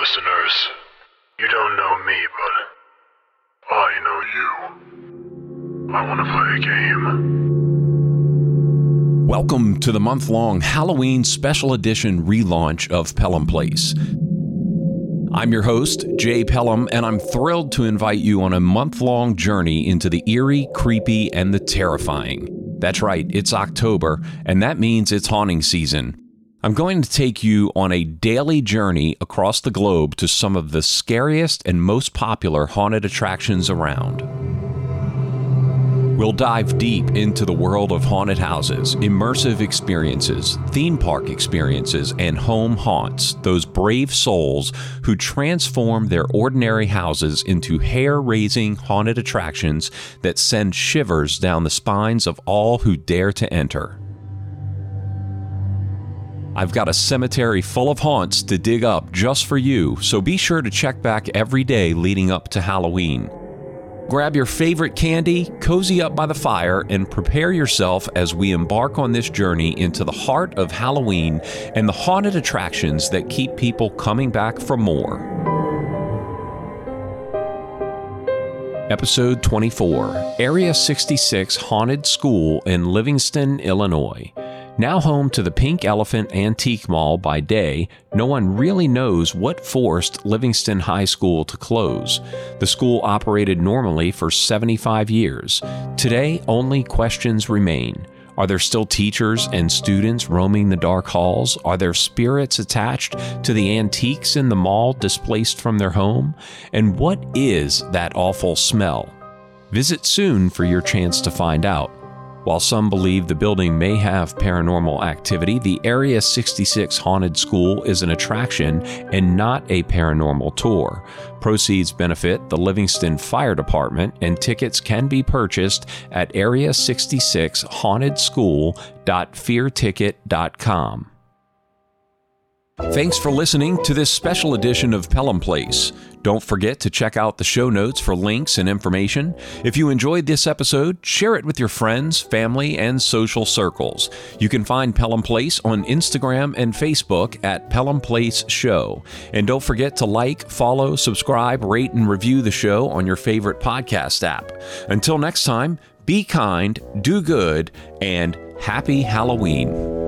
listeners. You don't know me, but I know you. I want to play a game. Welcome to the month long Halloween special edition relaunch of Pelham Place. I'm your host, Jay Pelham, and I'm thrilled to invite you on a month long journey into the eerie, creepy, and the terrifying. That's right, it's October, and that means it's haunting season. I'm going to take you on a daily journey across the globe to some of the scariest and most popular haunted attractions around. We'll dive deep into the world of haunted houses, immersive experiences, theme park experiences, and home haunts, those brave souls who transform their ordinary houses into hair raising haunted attractions that send shivers down the spines of all who dare to enter. I've got a cemetery full of haunts to dig up just for you, so be sure to check back every day leading up to Halloween. Grab your favorite candy, cozy up by the fire, and prepare yourself as we embark on this journey into the heart of Halloween and the haunted attractions that keep people coming back for more. Episode 24 Area 66 Haunted School in Livingston, Illinois. Now home to the Pink Elephant Antique Mall by day, no one really knows what forced Livingston High School to close. The school operated normally for 75 years. Today, only questions remain. Are there still teachers and students roaming the dark halls? Are there spirits attached to the antiques in the mall displaced from their home? And what is that awful smell? Visit soon for your chance to find out. While some believe the building may have paranormal activity, the Area 66 Haunted School is an attraction and not a paranormal tour. Proceeds benefit the Livingston Fire Department, and tickets can be purchased at area66hauntedschool.fearticket.com. Thanks for listening to this special edition of Pelham Place. Don't forget to check out the show notes for links and information. If you enjoyed this episode, share it with your friends, family, and social circles. You can find Pelham Place on Instagram and Facebook at Pelham Place Show. And don't forget to like, follow, subscribe, rate, and review the show on your favorite podcast app. Until next time, be kind, do good, and happy Halloween.